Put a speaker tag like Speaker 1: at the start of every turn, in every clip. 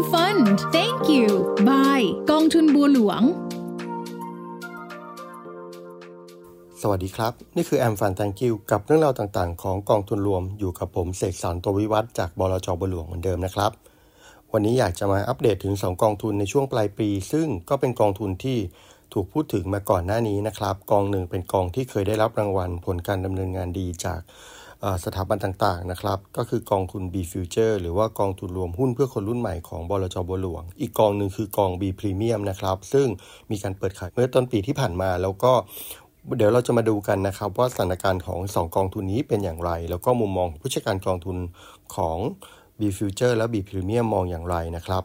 Speaker 1: M Fund Thank you Bye กองทุนบัวหลวง
Speaker 2: สวัสดีครับ นี่คือแอมฟัน Thank you กับเรื่องราวต่างๆ ของกองทุนรวมอยู่กับผมเสกสรรตัววิวัฒจากบลจบัวหลวงเหมือนเดิมนะครับ วันนี้อยากจะมาอัปเดตถึง 2 กองทุนในช่วงปลายปี ซึ่งก็เป็นกองทุนที่ถูกพูดถึงมาก่อนหน้านี้นะครับ กองหนึ่งเป็นกองที่เคยได้รับรางวัลผลการดำเนินงานดีจาก สถาบันต่างๆนะครับ ก็คือกองทุน B Future หรือว่ากองทุนรวมหุ้นเพื่อคนรุ่นใหม่ของบลจบัวหลวง อีกกองหนึ่งคือกอง B Premium นะครับ ซึ่งมีการเปิดขายเมื่อต้นปีที่ผ่านมาแล้วก็เดี๋ยวเราจะมาดูกันนะครับว่าสถานการณ์ของ 2 กองทุนนี้เป็นอย่างไร แล้วก็มุมมองผู้จัดการกองทุนของ B Future และ B Premium มองอย่างไรนะครับ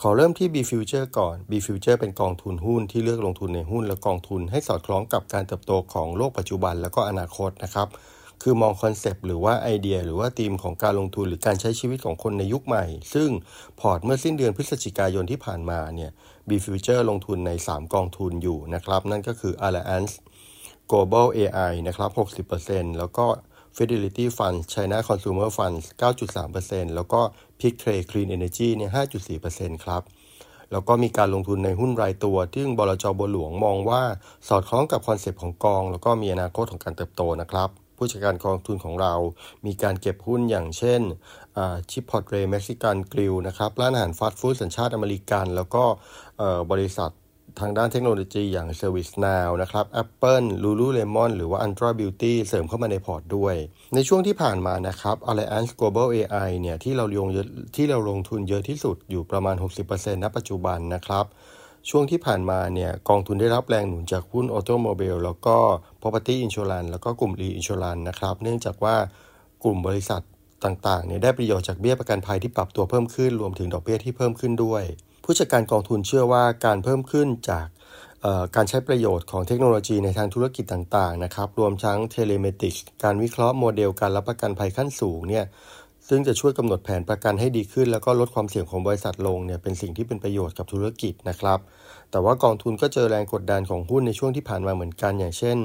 Speaker 2: ขอเริ่มที่ B Future ก่อน B Future เป็นกองทุนหุ้นที่เลือกลงทุนในหุ้นและกองทุนให้สอดคล้องกับการเติบโตของโลกปัจจุบันแล้วก็อนาคตนะครับ คือมองคอนเซปต์หรือว่าไอเดีย หรือว่าธีมของการลงทุนหรือการใช้ชีวิตของคนในยุคใหม่ ซึ่งพอร์ตเมื่อสิ้นเดือนพฤศจิกายนที่ผ่านมาเนี่ย B Future ลงทุนใน 3 กองทุนอยู่นะครับ นั่นก็คือ Allianz Global AI นะครับ 60%แล้วก็ Fidelity Fund China Consumer Fund 9.3%แล้วก็ p i c Trade Clean Energy เนี่ย5.4%ครับแล้วก็มีการลงทุนในหุ้นรายตัวซึ่งบลจบัวหลวงมองว่าสอดคล้องกับคอนเซปต์ของกอง แล้วก็มีอนาคตของการเติบโตนะครับ ผู้จัดการกองทุนของเรา มีการเก็บหุ้นอย่างเช่น Chipotle Mexican Grill นะครับร้านอาหารฟาสต์ฟู้ดสัญชาติอเมริกัน แล้วก็บริษัททางด้านเทคโนโลยีอย่าง ServiceNow นะครับ Apple Lululemon หรือว่า Ulta Beauty เสริมเข้ามาในพอร์ตด้วย ในช่วงที่ผ่านมานะครับ Allianz Global AI เนี่ยที่เราลงที่เราลงทุนเยอะที่สุดอยู่ประมาณ 60%ณปัจจุบันนะครับ ช่วงที่ผ่านมาเนี่ยกองทุนได้รับแรงหนุนจากหุ้น automobile แล้วก็ property insurance แล้วก็กลุ่ม reinsurance นะครับ เนื่องจากว่ากลุ่มบริษัทต่างๆเนี่ยได้ประโยชน์จากเบี้ยประกันภัยที่ปรับตัวเพิ่มขึ้น รวมถึงดอกเบี้ยที่เพิ่มขึ้นด้วย ผู้จัดการกองทุนเชื่อว่าการเพิ่มขึ้นจากการใช้ประโยชน์ของเทคโนโลยีในทางธุรกิจต่างๆนะครับ รวมทั้ง telematics การวิเคราะห์โมเดลการรับประกันภัยขั้นสูงเนี่ย ซึ่งจะช่วยกำหนดแผนประกันให้ดีขึ้น แล้วก็ลดความเสี่ยงของบริษัทลงเนี่ยเป็นสิ่งที่เป็นประโยชน์กับธุรกิจนะครับ แต่ว่ากองทุนก็เจอแรงกดดันของหุ้นในช่วงที่ผ่านมาเหมือนกันอย่างเช่น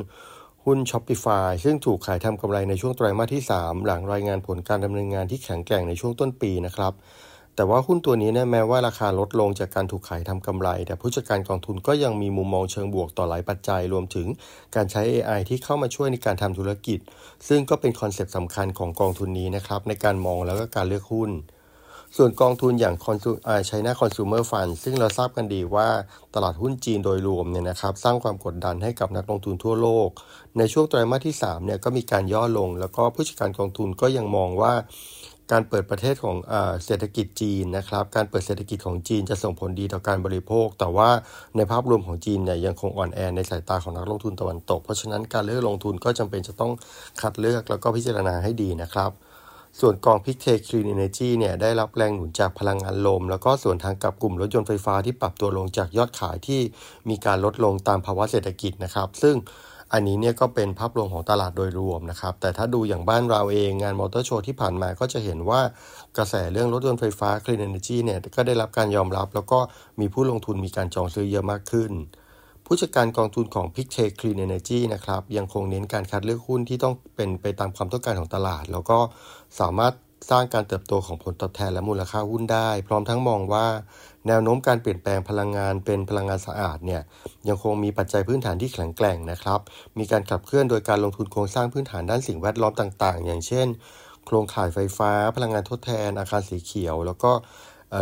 Speaker 2: หุ้น Shopify ซึ่งถูกขายทำกำไรในช่วงไตรมาสที่ 3 หลังรายงานผลการดำเนินงานที่แข็งแกร่งในช่วงต้นปีนะครับ แต่ว่าหุ้นตัวนี้เนี่ยแม้ว่าราคาลดลงจากการถูกขายทำกำไร แต่ผู้จัดการกองทุนก็ยังมีมุมมองเชิงบวกต่อหลายปัจจัยรวมถึงการใช้ AI ที่เข้ามาช่วยในการทำธุรกิจ ซึ่งก็เป็นคอนเซปต์สำคัญของกองทุนนี้นะครับในการมองแล้วก็การเลือกหุ้นส่วนกองทุนอย่างคอนซูใช้หน้าคอน sumer fund ซึ่งเราทราบกันดีว่าตลาดหุ้นจีนโดยรวมเนี่ยนะครับสร้างความกดดันให้กับนักลงทุนทั่วโลก ในช่วงไตรมาสที่3เนี่ยก็มีการย่อลง แล้วก็ผู้จัดการกองทุนก็ยังมองว่า การเปิดประเทศของเศรษฐกิจจีนนะครับ การเปิดเศรษฐกิจของจีนจะส่งผลดีต่อการบริโภค แต่ว่าในภาพรวมของจีนเนี่ยยังคงอ่อนแอในสายตาของนักลงทุนตะวันตก เพราะฉะนั้นการเลือกลงทุนก็จำเป็นจะต้องคัดเลือกแล้วก็พิจารณาให้ดีนะครับ ส่วนกองพิกเทคคลีนเอเนจีเนี่ยได้รับแรงหนุนจากพลังงานลม แล้วก็ส่วนทางกับกลุ่มรถยนต์ไฟฟ้าที่ปรับตัวลงจากยอดขายที่มีการลดลงตามภาวะเศรษฐกิจนะครับ ซึ่ง อันนี้เนี่ยก็เป็นภาพรวมของตลาดโดยรวมนะครับ แต่ถ้าดูอย่างบ้านเราเองงานมอเตอร์โชว์ที่ผ่านมาก็จะเห็นว่ากระแสเรื่องรถยนต์ไฟฟ้า Clean Energy เนี่ยก็ได้รับการยอมรับ แล้วก็มีผู้ลงทุนมีการจองซื้อเยอะมากขึ้น ผู้จัดการกองทุนของ p i c k e Clean Energy นะครับยังคงเน้นการคัดเลือกหุ้นที่ต้องเป็นไปตามความต้องการของตลาด แล้วก็สามารถสร้างการเติบโตของผลตอบแทนและมูลค่าหุ้นได้ พร้อมทั้งมองว่า แนวโน้มการเปลี่ยนแปลงพลังงานเป็นพลังงานสะอาดเนี่ยยังคงมีปัจจัยพื้นฐานที่แข็งแกร่งนะครับ มีการขับเคลื่อนโดยการลงทุนโครงสร้างพื้นฐานด้านสิ่งแวดล้อมต่างๆ อย่างเช่น โครงข่ายไฟฟ้า พลังงานทดแทน อาคารสีเขียว แล้วก็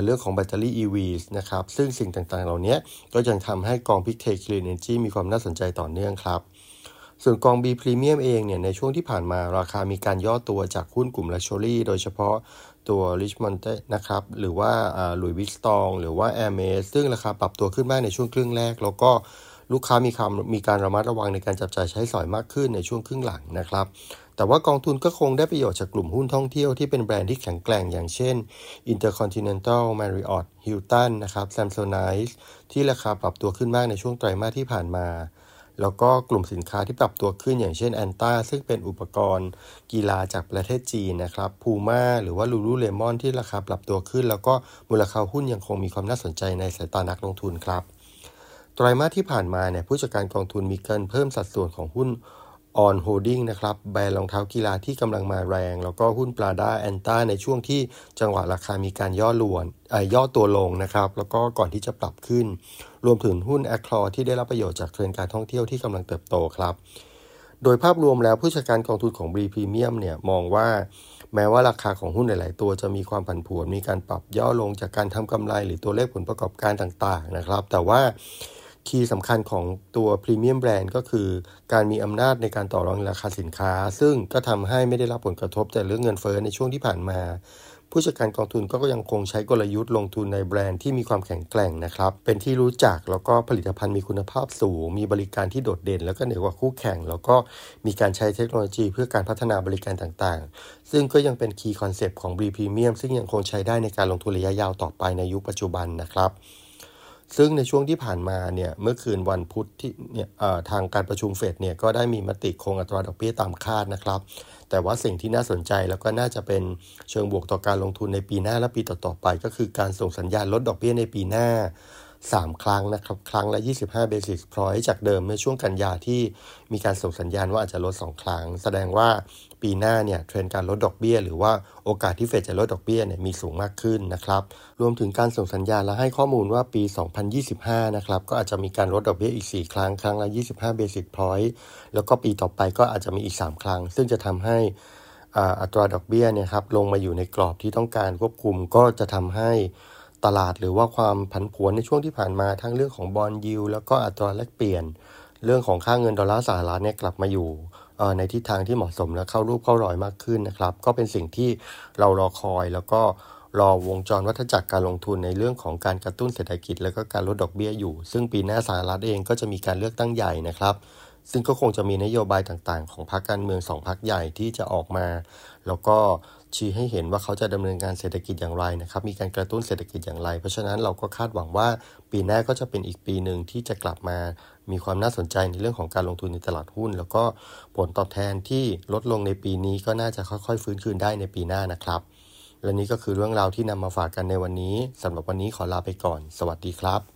Speaker 2: เรื่องของแบตเตอรี่ EV นะครับ ซึ่งสิ่งต่างๆ เหล่านี้ก็ยังทำให้กอง Pictet Clean Energy มีความน่าสนใจต่อเนื่องครับ ส่วนกอง B Premium เองเนี่ยในช่วงที่ผ่านมาราคามีการย่อตัวจากหุ้นกลุ่ม Luxury โดยเฉพาะ ตัว Richemont นะครับ หรือว่า Louis Vuitton หรือว่า Hermes ซึ่งราคาปรับตัวขึ้นมากในช่วงครึ่งแรก แล้วก็ลูกค้ามีคำมีการระมัดระวังในการจับจ่ายใช้สอยมากขึ้นในช่วงครึ่งหลังนะครับ แต่ว่ากองทุนก็คงได้ประโยชน์จากกลุ่มหุ้นท่องเที่ยวที่เป็นแบรนด์ที่แข็งแกร่งอย่างเช่น Intercontinental Marriott Hilton นะครับ Samsonite ที่ราคาปรับตัวขึ้นมากในช่วงไตรมาสที่ผ่านมา แล้วก็กลุ่มสินค้าที่ปรับตัวขึ้นอย่างเช่น Anta ซึ่งเป็นอุปกรณ์กีฬาจากประเทศจีนนะครับพูม่าหรือว่า Lululemon ที่ราคาปรับตัวขึ้น แล้วก็มูลค่าหุ้นยังคงมีความน่าสนใจในสายตานักลงทุนครับไตรมาสที่ผ่านมาเนี่ยผู้จัดการกองทุนมีการเพิ่มสัดส่วนของหุ้น On Holding นะครับแบรนด์รองเท้ากีฬาที่กำลังมาแรง แล้วก็หุ้น Prada Anta ในช่วงที่จังหวะราคามีการย่อลวนย่อตัวลงนะครับ แล้วก็ก่อนที่จะปรับขึ้น รวมถึงหุ้นแอคคลอที่ได้รับประโยชน์จากเทรนด์การท่องเที่ยวที่กำลังเติบโตครับ โดยภาพรวมแล้วผู้จัดการกองทุนของ B Premium เนี่ยมองว่าแม้ว่าราคาของหุ้นหลาย ๆ ตัวจะมีความผันผวน มีการปรับย่อลงจากการทำกำไร หรือตัวเลขผลประกอบการต่าง ๆ นะครับ แต่ว่า คีย์สำคัญของตัวพรีเมียมแบรนด์ก็คือ การมีอำนาจในการต่อรองราคาสินค้า ซึ่งก็ทำให้ไม่ได้รับผลกระทบจากเรื่องเงินเฟ้อในช่วงที่ผ่านมา ผู้จัดการกองทุนก็ยังคงใช้กลยุทธ์ลงทุนในแบรนด์ที่มีความแข็งแกร่งนะครับ เป็นที่รู้จักแล้วก็ผลิตภัณฑ์มีคุณภาพสูง มีบริการที่โดดเด่น แล้วก็เหนือกว่าคู่แข่ง แล้วก็มีการใช้เทคโนโลยีเพื่อการพัฒนาบริการต่างๆ ซึ่งก็ยังเป็น key concept ของ B Premium ซึ่งยังคงใช้ได้ในการลงทุนระยะยาวต่อไปในยุคปัจจุบันนะครับ ซึ่งในช่วงที่ผ่านมาเนี่ยเมื่อคืนวันพุธที่เนี่ยทางการประชุมเฟดเนี่ยก็ได้มีมติคงอัตราดอกเบี้ยตามคาดนะครับ แต่ว่าสิ่งที่น่าสนใจแล้วก็น่าจะเป็นเชิงบวกต่อการลงทุนในปีหน้าและปีต่อๆไป ก็คือการส่งสัญญาณลดดอกเบี้ยในปีหน้า 3 ครั้งนะครับ ครั้งละ 25 basis point จากเดิมเมื่อช่วงกันยาที่มีการส่งสัญญาณว่าอาจจะลด 2 ครั้ง แสดงว่าปีหน้าเนี่ยเทรนการลดดอกเบี้ย หรือว่าโอกาสที่เฟดจะลดดอกเบี้ยเนี่ยมีสูงมากขึ้นนะครับ รวมถึงการส่งสัญญาณและให้ข้อมูลว่าปี 2025 นะครับ ก็อาจจะมีการลดดอกเบี้ยอีก 4 ครั้ง ครั้งละ 25 basis point แล้วก็ปีต่อไปก็อาจจะมีอีก 3 ครั้ง ซึ่งจะทำให้อัตราดอกเบี้ยเนี่ยครับลงมาอยู่ในกรอบที่ต้องการควบคุมก็จะทำให้ ตลาดหรือว่าความผันผวนในช่วงที่ผ่านมาทั้งเรื่องของบอลยูแล้วก็อัตราแลกเปลี่ยน เรื่องของค่าเงินดอลลาร์สหรัฐเนี่ยกลับมาอยู่ในทิศทางที่เหมาะสมและเข้ารูปเข้ารอยมากขึ้นนะครับ ก็เป็นสิ่งที่เรารอคอยแล้วก็รอวงจรวัฏจักรการลงทุนในเรื่องของการกระตุ้นเศรษฐกิจ แล้วก็การลดดอกเบี้ยอยู่ ซึ่งปีหน้าสหรัฐเองก็จะมีการเลือกตั้งใหญ่นะครับ ซึ่งก็คงจะมีนโยบายต่างๆ ของพรรคการเมืองสองพรรคใหญ่ที่จะออกมา แล้วก็ ชี้ให้เห็นว่าเขาจะดำเนินการเศรษฐกิจอย่างไรนะครับ มีการกระตุ้นเศรษฐกิจอย่างไร เพราะฉะนั้นเราก็คาดหวังว่าปีหน้าก็จะเป็นอีกปีหนึ่งที่จะกลับมามีความน่าสนใจในเรื่องของการลงทุนในตลาดหุ้น แล้วก็ผลตอบแทนที่ลดลงในปีนี้ก็น่าจะค่อยๆ ฟื้นคืนได้ในปีหน้านะครับ และนี้ก็คือเรื่องราวที่นำมาฝากกันในวันนี้สำหรับวันนี้ขอลาไปก่อน สวัสดีครับ